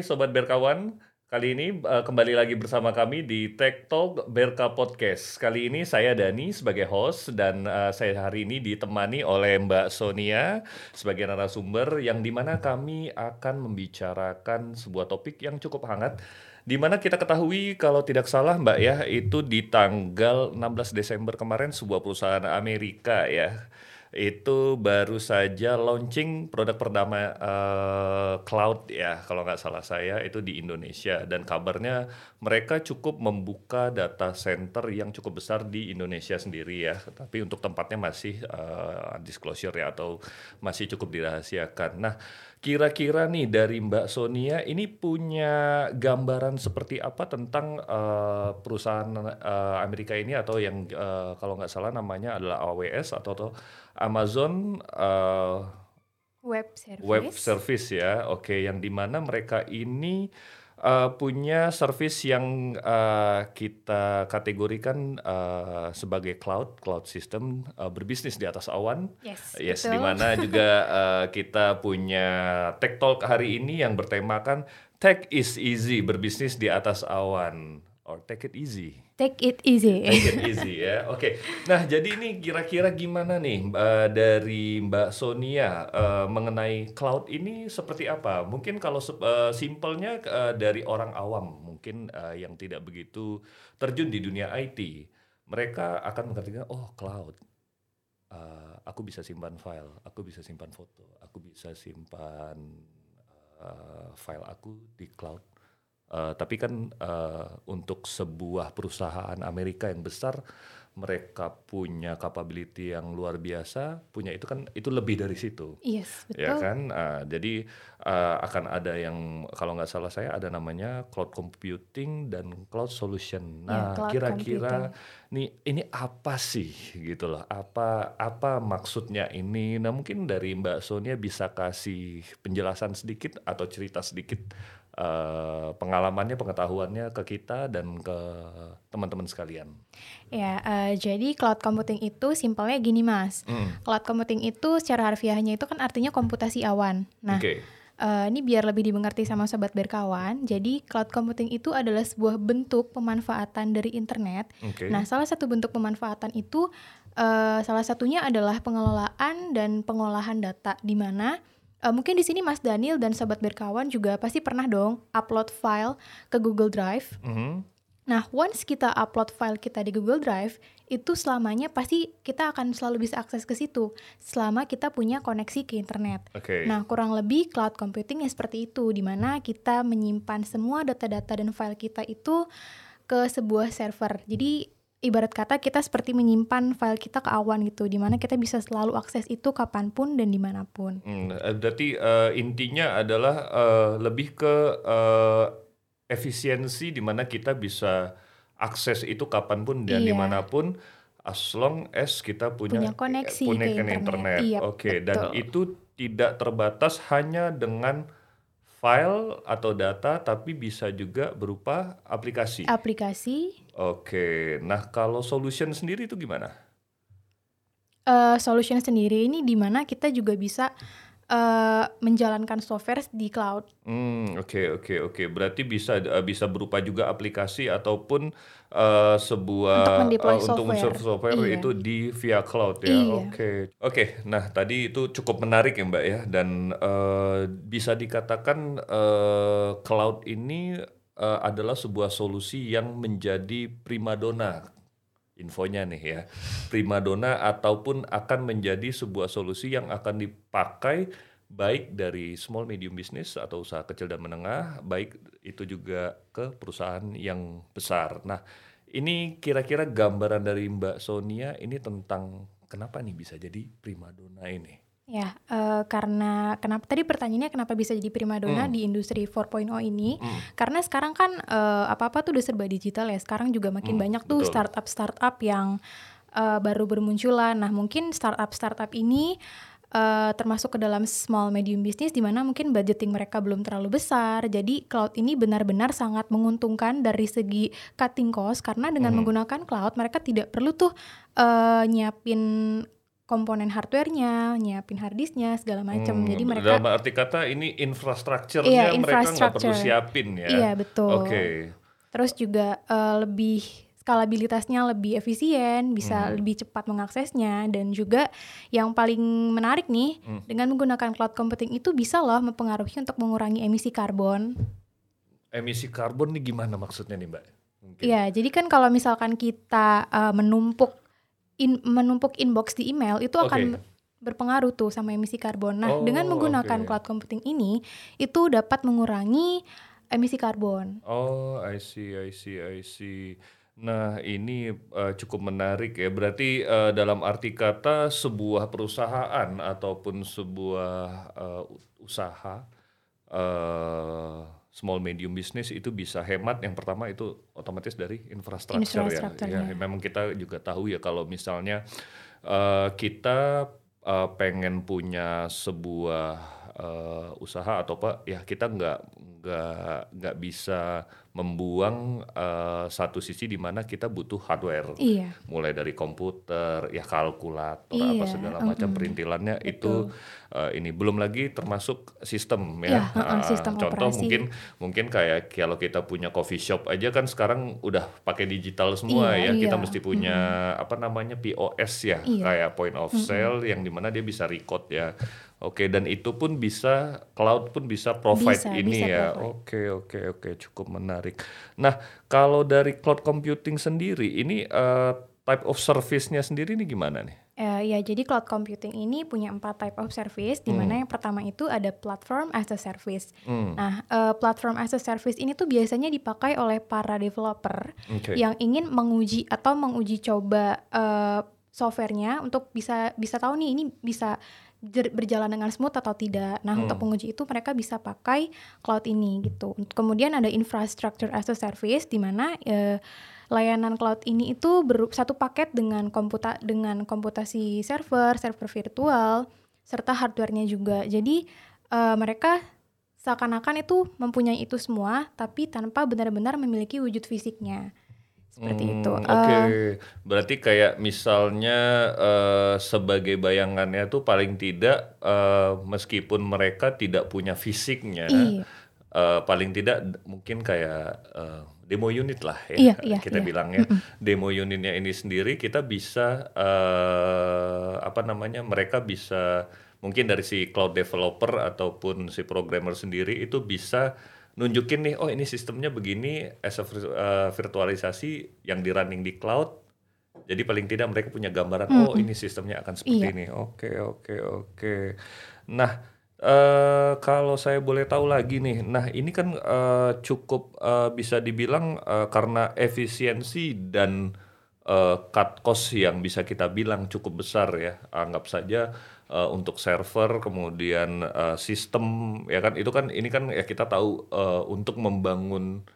Sobat Berkawan, kali ini uh, kembali lagi bersama kami di Tech Talk Berka Podcast. Kali ini saya Dani sebagai host dan uh, saya hari ini ditemani oleh Mbak Sonia sebagai narasumber yang di mana kami akan membicarakan sebuah topik yang cukup hangat di mana kita ketahui kalau tidak salah Mbak ya itu di tanggal 16 Desember kemarin sebuah perusahaan Amerika ya itu baru saja launching produk pertama uh, cloud ya kalau nggak salah saya itu di Indonesia. Dan kabarnya mereka cukup membuka data center yang cukup besar di Indonesia sendiri ya. Tapi untuk tempatnya masih uh, disclosure ya atau masih cukup dirahasiakan. Nah Kira-kira nih dari Mbak Sonia ini punya gambaran seperti apa tentang uh, perusahaan uh, Amerika ini? Atau yang uh, kalau nggak salah namanya adalah AWS atau, atau Amazon uh, Web Service. Web Service ya, oke, yang di mana mereka ini uh, punya service yang uh, kita kategorikan uh, sebagai cloud cloud system uh, berbisnis di atas awan. Yes. Yes, di mana juga uh, kita punya Tech Talk hari ini yang bertemakan Tech is easy berbisnis di atas awan or take it easy. Take it easy. Take it easy ya. Oke. Okay. Nah, jadi ini kira-kira gimana nih uh, dari Mbak Sonia uh, mengenai cloud ini seperti apa? Mungkin kalau uh, simpelnya uh, dari orang awam, mungkin uh, yang tidak begitu terjun di dunia IT, mereka akan mengertikan oh cloud. Uh, aku bisa simpan file, aku bisa simpan foto, aku bisa simpan uh, file aku di cloud Uh, tapi kan uh, untuk sebuah perusahaan Amerika yang besar, mereka punya capability yang luar biasa, punya itu kan itu lebih dari situ, yes, ya betul. ya kan? Uh, jadi uh, akan ada yang kalau nggak salah saya ada namanya cloud computing dan cloud solution. Ya, nah, kira-kira ya, nih ini apa sih gitu loh? Apa apa maksudnya ini? Nah mungkin dari Mbak Sonia bisa kasih penjelasan sedikit atau cerita sedikit uh, pengalamannya, pengetahuannya ke kita dan ke teman-teman sekalian. Ya, uh, jadi cloud computing itu simpelnya gini mas. Mm. Cloud computing itu secara harfiahnya itu kan artinya komputasi awan. Nah, okay. Uh, eh, ini biar lebih dimengerti sama sobat berkawan. Jadi cloud computing itu adalah sebuah bentuk pemanfaatan dari internet. Okay. Nah, salah satu bentuk pemanfaatan itu uh, salah satunya adalah pengelolaan dan pengolahan data di mana Uh, mungkin di sini Mas Daniel dan sobat berkawan juga pasti pernah dong upload file ke Google Drive. Mm -hmm. Nah, once kita upload file kita di Google Drive, itu selamanya pasti kita akan selalu bisa akses ke situ selama kita punya koneksi ke internet. Okay. Nah, kurang lebih cloud computing ya seperti itu, di mana kita menyimpan semua data-data dan file kita itu ke sebuah server. Jadi ibarat kata kita seperti menyimpan file kita ke awan gitu, di mana kita bisa selalu akses itu kapan pun dan di mana pun. Hmm, berarti uh, intinya adalah uh, lebih ke uh, efisiensi di mana kita bisa akses itu kapan pun dan iya. di mana pun, as long as kita punya, punya koneksi punya ke internet. internet. Iya, Oke, okay, dan itu tidak terbatas hanya dengan file atau data tapi bisa juga berupa aplikasi. Aplikasi. Oke. Nah, kalau solution sendiri itu gimana? Uh, solution sendiri ini di mana kita juga bisa uh, menjalankan software di cloud. Hmm, oke okay, oke okay, oke. Okay. Berarti bisa uh, bisa berupa juga aplikasi ataupun uh, sebuah untuk, uh, untuk software, software iya. itu di via cloud ya. Oke. Iya. Oke. Okay. Okay. Nah, tadi itu cukup menarik ya, Mbak ya dan uh, bisa dikatakan uh, cloud ini uh, adalah sebuah solusi yang menjadi primadona infonya nih ya primadona ataupun akan menjadi sebuah solusi yang akan dipakai baik dari small medium business atau usaha kecil dan menengah baik itu juga ke perusahaan yang besar. Nah, ini kira-kira gambaran dari Mbak Sonia ini tentang kenapa nih bisa jadi primadona ini? Ya, uh, karena kenapa tadi pertanyaannya kenapa bisa jadi primadona hmm. di industri 4.0 ini? Hmm. Karena sekarang kan uh, apa-apa tuh udah serba digital ya. Sekarang juga makin hmm, banyak tuh startup-startup yang uh, baru bermunculan. Nah, mungkin startup-startup ini uh, termasuk ke dalam small medium business di mana mungkin budgeting mereka belum terlalu besar. Jadi cloud ini benar-benar sangat menguntungkan dari segi cutting cost karena dengan hmm. menggunakan cloud mereka tidak perlu tuh uh, nyiapin komponen hardwarenya, nyiapin harddisknya segala macam. Hmm, Jadi mereka dalam arti kata ini infrastrukturnya iya, mereka nggak perlu siapin ya. Iya betul. Oke. Okay. Terus juga uh, lebih skalabilitasnya lebih efisien, bisa hmm. lebih cepat mengaksesnya dan juga yang paling menarik nih hmm. dengan menggunakan cloud computing itu bisa loh mempengaruhi untuk mengurangi emisi karbon. Emisi karbon nih gimana maksudnya nih Mbak? Iya, jadi kan kalau misalkan kita uh, menumpuk in, menumpuk inbox di email itu akan berpengaruh tuh sama emisi karbon. Nah, oh, dengan menggunakan okay. cloud computing ini itu dapat mengurangi emisi karbon. Oh, I see, I see, I see. Nah, ini uh, cukup menarik ya. Berarti uh, dalam arti kata sebuah perusahaan ataupun sebuah uh, usaha uh, small medium business itu bisa hemat yang pertama itu otomatis dari infrastruktur ya. ya memang kita juga tahu ya kalau misalnya uh, kita uh, pengen punya sebuah uh, usaha atau apa ya kita nggak nggak nggak bisa membuang uh, satu sisi di mana kita butuh hardware, iya. mulai dari komputer, ya kalkulator iya. apa segala macam mm -hmm. perintilannya Betul. itu uh, ini belum lagi termasuk sistem ya. ya uh, sistem contoh operasi. mungkin mungkin kayak kalau kita punya coffee shop aja kan sekarang udah pakai digital semua iya, ya, iya. kita mesti punya mm -hmm. apa namanya POS ya, iya. kayak point of sale mm -hmm. yang di mana dia bisa record ya. Oke, dan itu pun bisa cloud pun bisa provide bisa, ini bisa ya. Oke, oke, oke, cukup menarik. Nah, kalau dari cloud computing sendiri, ini uh, type of service-nya sendiri ini gimana nih? Uh, ya, jadi cloud computing ini punya empat type of service, di mana hmm. yang pertama itu ada platform as a service. Hmm. Nah, uh, platform as a service ini tuh biasanya dipakai oleh para developer okay. yang ingin menguji atau menguji coba uh, softwarenya untuk bisa bisa tahu nih ini bisa berjalan dengan smooth atau tidak. Nah, hmm. untuk penguji itu mereka bisa pakai cloud ini gitu. Kemudian ada infrastructure as a service di mana e, layanan cloud ini itu ber, satu paket dengan komputa dengan komputasi server, server virtual serta hardwarenya juga. Jadi e, mereka seakan-akan itu mempunyai itu semua tapi tanpa benar-benar memiliki wujud fisiknya seperti hmm, itu. Oke, okay. uh, berarti kayak misalnya uh, sebagai bayangannya tuh paling tidak uh, meskipun mereka tidak punya fisiknya, iya. uh, paling tidak mungkin kayak uh, demo unit lah ya iya, iya, kita iya. bilangnya. Mm -mm. Demo unitnya ini sendiri kita bisa uh, apa namanya mereka bisa mungkin dari si cloud developer ataupun si programmer sendiri itu bisa nunjukin nih oh ini sistemnya begini as a uh, virtualisasi yang di running di cloud jadi paling tidak mereka punya gambaran hmm. oh ini sistemnya akan seperti iya. ini oke oke oke nah uh, kalau saya boleh tahu lagi nih nah ini kan uh, cukup uh, bisa dibilang uh, karena efisiensi dan uh, cut cost yang bisa kita bilang cukup besar ya. Anggap saja uh, untuk server kemudian uh, sistem ya kan? Itu kan ini kan ya kita tahu uh, untuk membangun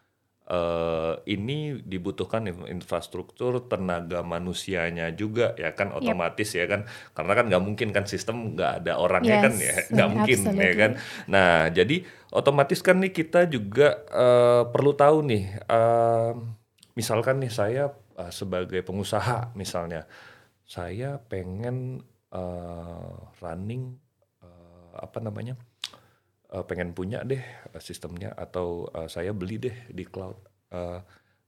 uh, ini dibutuhkan infrastruktur tenaga manusianya juga ya kan? Otomatis yep. ya kan? Karena kan nggak mungkin kan sistem nggak ada orangnya kan? Ya nggak mungkin absolutely. ya kan? nah jadi otomatis kan nih kita juga uh, perlu tahu nih uh, misalkan nih saya uh, sebagai pengusaha misalnya saya pengen uh, running uh, apa namanya uh, pengen punya deh sistemnya atau uh, saya beli deh di cloud. Uh,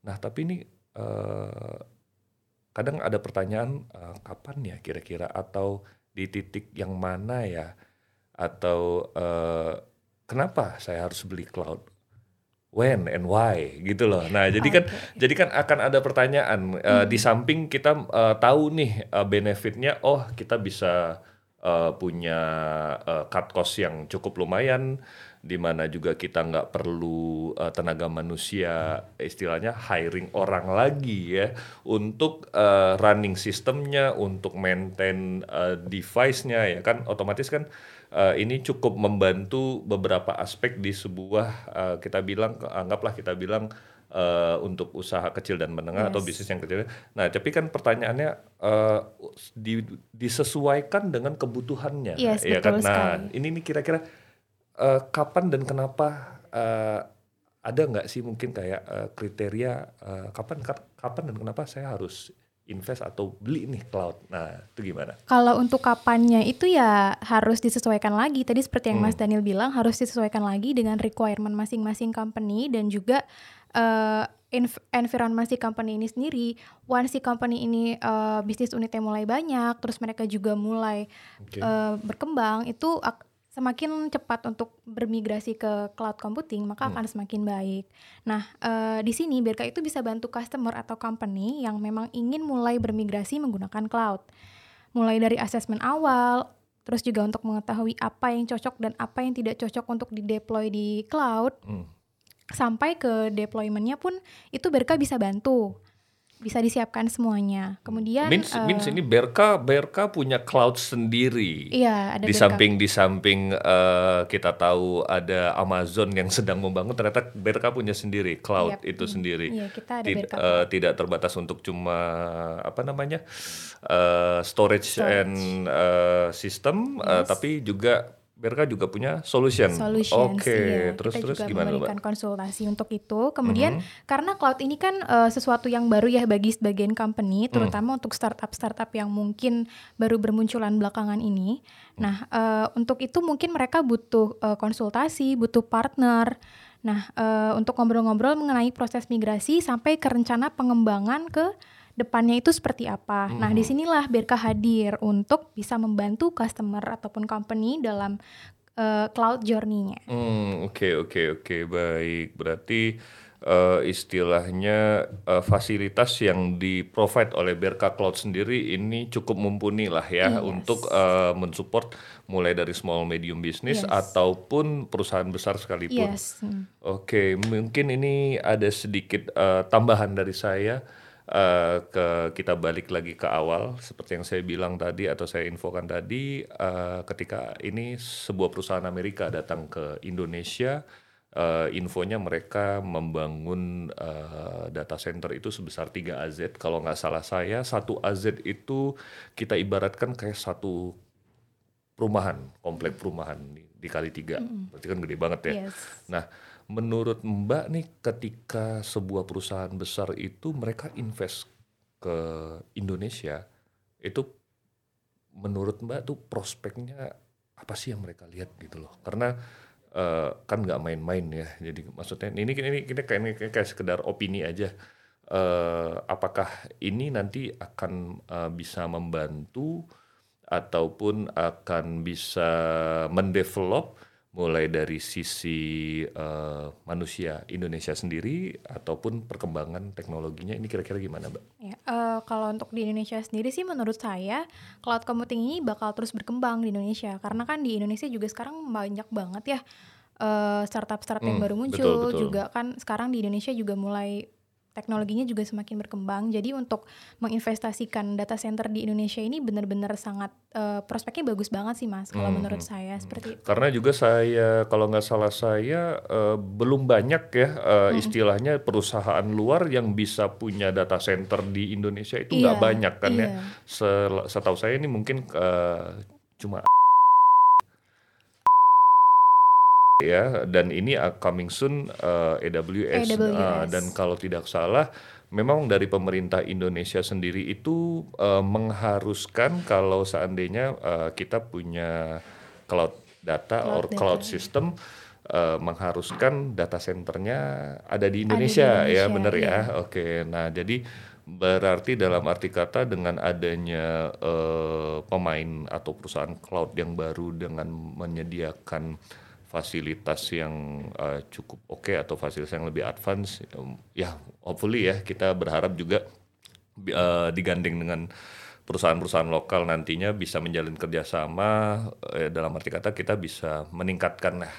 nah tapi ini uh, kadang ada pertanyaan uh, kapan ya kira-kira atau di titik yang mana ya atau uh, kenapa saya harus beli cloud? When and why gitu loh. Nah, jadi kan okay. jadi kan akan ada pertanyaan uh, di samping kita uh, tahu nih uh, benefitnya oh kita bisa uh, punya uh, cut cost yang cukup lumayan di mana juga kita nggak perlu uh, tenaga manusia istilahnya hiring orang lagi ya untuk uh, running sistemnya untuk maintain uh, device-nya ya kan otomatis kan uh, ini cukup membantu beberapa aspek di sebuah uh, kita bilang anggaplah kita bilang uh, untuk usaha kecil dan menengah yes. atau bisnis yang kecil. Nah, tapi kan pertanyaannya uh, di, disesuaikan dengan kebutuhannya, yes, ya kan? Nah, ini nih kira-kira uh, kapan dan kenapa uh, ada nggak sih mungkin kayak uh, kriteria uh, kapan kapan dan kenapa saya harus invest atau beli nih cloud. Nah, itu gimana? Kalau untuk kapannya itu ya harus disesuaikan lagi. Tadi seperti yang hmm. Mas Daniel bilang harus disesuaikan lagi dengan requirement masing-masing company dan juga uh, environment si company ini sendiri. Once si company ini uh, bisnis unitnya mulai banyak, terus mereka juga mulai okay. uh, berkembang, itu semakin cepat untuk bermigrasi ke cloud computing maka hmm. akan semakin baik. Nah uh, di sini BRK itu bisa bantu customer atau company yang memang ingin mulai bermigrasi menggunakan cloud. Mulai dari asesmen awal, terus juga untuk mengetahui apa yang cocok dan apa yang tidak cocok untuk di deploy di cloud, hmm. sampai ke deploymentnya pun itu BRK bisa bantu bisa disiapkan semuanya. Kemudian means, uh, means ini Berka Berka punya cloud sendiri. Iya, ada di samping di samping uh, kita tahu ada Amazon yang sedang membangun ternyata Berka punya sendiri cloud yep. itu sendiri. Iya, kita ada Tid, uh, tidak terbatas untuk cuma apa namanya? Uh, storage, storage and uh, system yes. uh, tapi juga BRK juga punya solution. Oke, okay. iya. terus kita terus juga gimana, memberikan konsultasi untuk itu. Kemudian mm-hmm. karena cloud ini kan uh, sesuatu yang baru ya bagi sebagian company, terutama mm. untuk startup-startup yang mungkin baru bermunculan belakangan ini. Mm. Nah, uh, untuk itu mungkin mereka butuh uh, konsultasi, butuh partner. Nah, uh, untuk ngobrol-ngobrol mengenai proses migrasi sampai ke rencana pengembangan ke depannya itu seperti apa. Hmm. Nah, mhm. di sinilah BRK hadir untuk bisa membantu customer ataupun company dalam uh, cloud journey-nya. Hmm, oke okay, oke okay, oke, okay. baik. Berarti uh, istilahnya uh, fasilitas yang di provide oleh BRK Cloud sendiri ini cukup mumpuni lah ya yes. untuk uh, mensupport mulai dari small medium business yes. ataupun perusahaan besar sekalipun. Yes. Hmm. Oke, mungkin ini ada sedikit uh, tambahan dari saya uh, ke kita balik lagi ke awal seperti yang saya bilang tadi atau saya infokan tadi uh, ketika ini sebuah perusahaan Amerika datang ke Indonesia uh, infonya mereka membangun uh, data center itu sebesar 3 AZ kalau nggak salah saya satu AZ itu kita ibaratkan kayak satu perumahan komplek perumahan di, di kali tiga mm. berarti kan gede banget ya yes. nah menurut Mbak nih ketika sebuah perusahaan besar itu mereka invest ke Indonesia itu menurut Mbak tuh prospeknya apa sih yang mereka lihat gitu loh? Karena uh, kan nggak main-main ya jadi maksudnya ini ini kita kayak kayak sekedar opini aja. Uh, apakah ini nanti akan uh, bisa membantu ataupun akan bisa mendevelop mulai dari sisi uh, manusia Indonesia sendiri ataupun perkembangan teknologinya ini kira-kira gimana, Mbak? Ya, uh, kalau untuk di Indonesia sendiri sih menurut saya cloud computing ini bakal terus berkembang di Indonesia karena kan di Indonesia juga sekarang banyak banget ya uh, startup-startup hmm, yang baru muncul betul, betul. juga kan sekarang di Indonesia juga mulai teknologinya juga semakin berkembang. Jadi untuk menginvestasikan data center di Indonesia ini benar-benar sangat uh, prospeknya bagus banget sih mas. Kalau hmm. menurut saya seperti itu. Karena juga saya kalau nggak salah saya uh, belum banyak ya uh, hmm. istilahnya perusahaan luar yang bisa punya data center di Indonesia itu nggak iya, banyak kan ya. iya. ya. Setahu saya ini mungkin uh, cuma ya dan ini coming soon uh, AWS, AWS. Uh, dan kalau tidak salah memang dari pemerintah Indonesia sendiri itu uh, mengharuskan kalau seandainya uh, kita punya cloud data cloud or data. cloud system uh, mengharuskan data centernya ada di Indonesia, ada di Indonesia ya benar ya. ya oke nah jadi berarti dalam arti kata dengan adanya uh, pemain atau perusahaan cloud yang baru dengan menyediakan fasilitas yang uh, cukup oke okay atau fasilitas yang lebih advance um, ya hopefully ya kita berharap juga uh, digandeng dengan perusahaan-perusahaan lokal nantinya bisa menjalin kerjasama uh, dalam arti kata kita bisa meningkatkan lah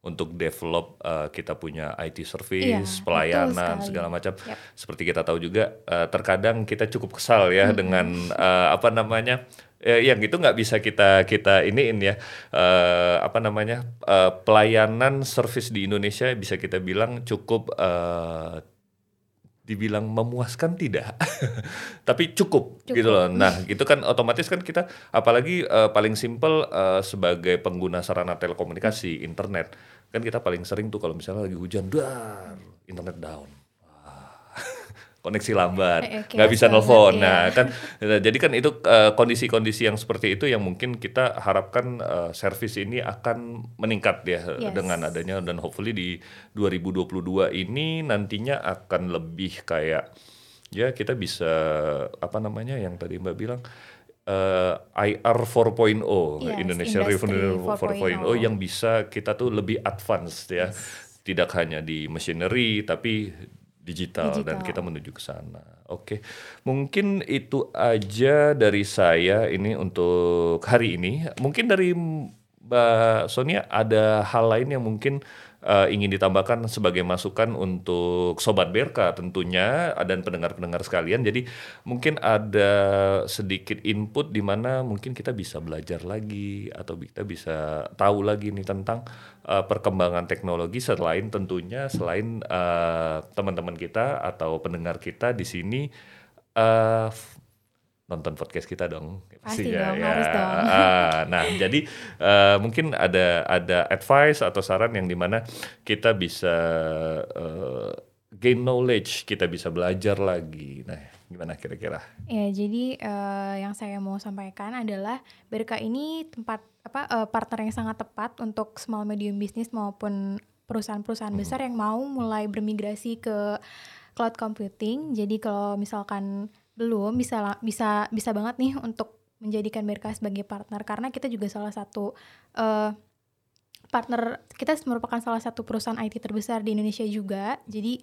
untuk develop uh, kita punya IT service, iya, pelayanan segala macam. Yep. Seperti kita tahu juga uh, terkadang kita cukup kesal ya -hmm. dengan uh, apa namanya eh, yang itu nggak bisa kita kita iniin ya uh, apa namanya uh, pelayanan service di Indonesia bisa kita bilang cukup uh, dibilang memuaskan tidak? Tapi cukup, cukup. gitu loh. Nah itu kan otomatis kan kita apalagi uh, paling simpel uh, sebagai pengguna sarana telekomunikasi internet kan kita paling sering tuh kalau misalnya lagi hujan dar internet down koneksi lambat, eh, nggak okay, bisa nelfon. Ya. Nah kan, jadi kan itu kondisi kondisi-kondisi yang seperti itu yang mungkin kita harapkan uh, service ini akan meningkat ya yes. dengan adanya dan hopefully di 2022 ini nantinya akan lebih kayak ya kita bisa apa namanya yang tadi Mbak bilang uh, IR 4.0 yes, Indonesia Revenue 4.0 yang bisa kita tuh lebih advance ya. Yes. Tidak hanya di machinery tapi digital, digital dan kita menuju ke sana. Oke. Mungkin itu aja dari saya ini untuk hari ini. Mungkin dari Mbak Sonia ada hal lain yang mungkin uh, ingin ditambahkan sebagai masukan untuk sobat Berka tentunya dan pendengar-pendengar sekalian. Jadi mungkin ada sedikit input di mana mungkin kita bisa belajar lagi atau kita bisa tahu lagi nih tentang uh, perkembangan teknologi selain tentunya selain uh, teman-teman kita atau pendengar kita di sini uh, nonton podcast kita dong. Pasti ya, dong ya. harus dong. Uh, nah jadi uh, mungkin ada ada advice atau saran yang di mana kita bisa uh, gain knowledge kita bisa belajar lagi. Nah gimana kira-kira? Ya jadi uh, yang saya mau sampaikan adalah Berka ini tempat apa uh, partner yang sangat tepat untuk small medium business maupun perusahaan-perusahaan hmm. besar yang mau mulai bermigrasi ke cloud computing. Jadi kalau misalkan belum bisa bisa bisa banget nih untuk menjadikan BRK sebagai partner. Karena kita juga salah satu uh, partner kita merupakan salah satu perusahaan IT terbesar di Indonesia juga. Jadi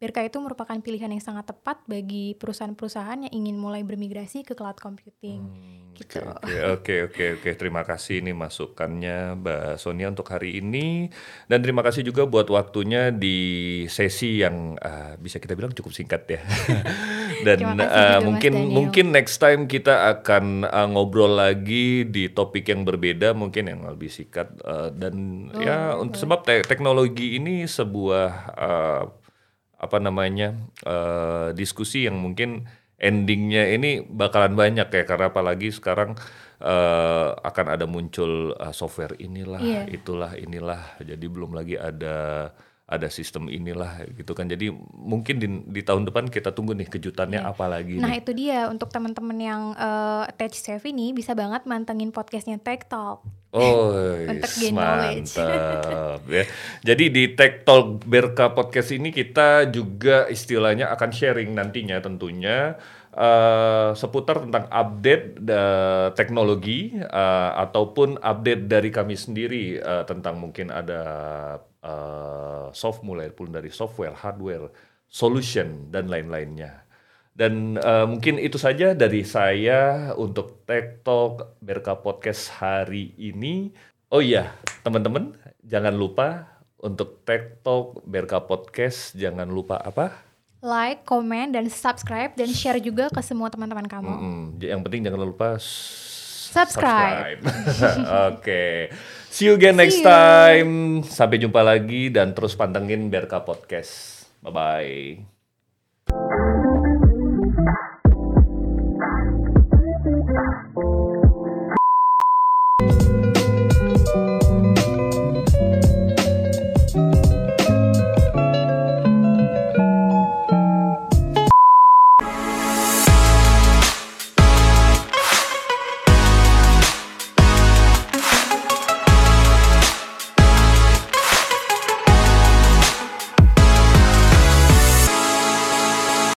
BRK itu merupakan pilihan yang sangat tepat bagi perusahaan-perusahaan yang ingin mulai bermigrasi ke cloud computing. Hmm, gitu. Oke, oke, oke, oke. Terima kasih ini masukannya Mbak Sonia untuk hari ini dan terima kasih juga buat waktunya di sesi yang uh, bisa kita bilang cukup singkat ya. dan uh, mungkin mungkin next time kita akan uh, ngobrol lagi di topik yang berbeda, mungkin yang lebih singkat uh, dan oh, ya untuk sebab te teknologi ini sebuah uh, apa namanya uh, diskusi yang mungkin endingnya ini bakalan banyak ya karena apalagi sekarang uh, akan ada muncul uh, software inilah yeah. itulah inilah jadi belum lagi ada ada sistem inilah gitu kan. Jadi mungkin di, di tahun depan kita tunggu nih kejutannya yeah. apa lagi. Nah nih. itu dia untuk teman-teman yang uh, tech savvy ini bisa banget mantengin podcastnya Tech Talk. Oh, untuk gain mantap ya. Jadi di Tech Talk Berka podcast ini kita juga istilahnya akan sharing nantinya tentunya uh, seputar tentang update uh, teknologi uh, ataupun update dari kami sendiri uh, tentang mungkin ada uh, soft mulai pun dari software, hardware, solution dan lain-lainnya. Dan uh, mungkin itu saja dari saya untuk Tech Talk Berka Podcast hari ini. Oh iya, teman-teman, jangan lupa untuk Tech Talk Berka Podcast jangan lupa apa? Like, comment, dan subscribe dan share juga ke semua teman-teman kamu. Mm -hmm. Yang penting jangan lupa subscribe. subscribe. Oke. okay. See you again See next you. time. Sampai jumpa lagi dan terus pantengin Berka Podcast. Bye bye.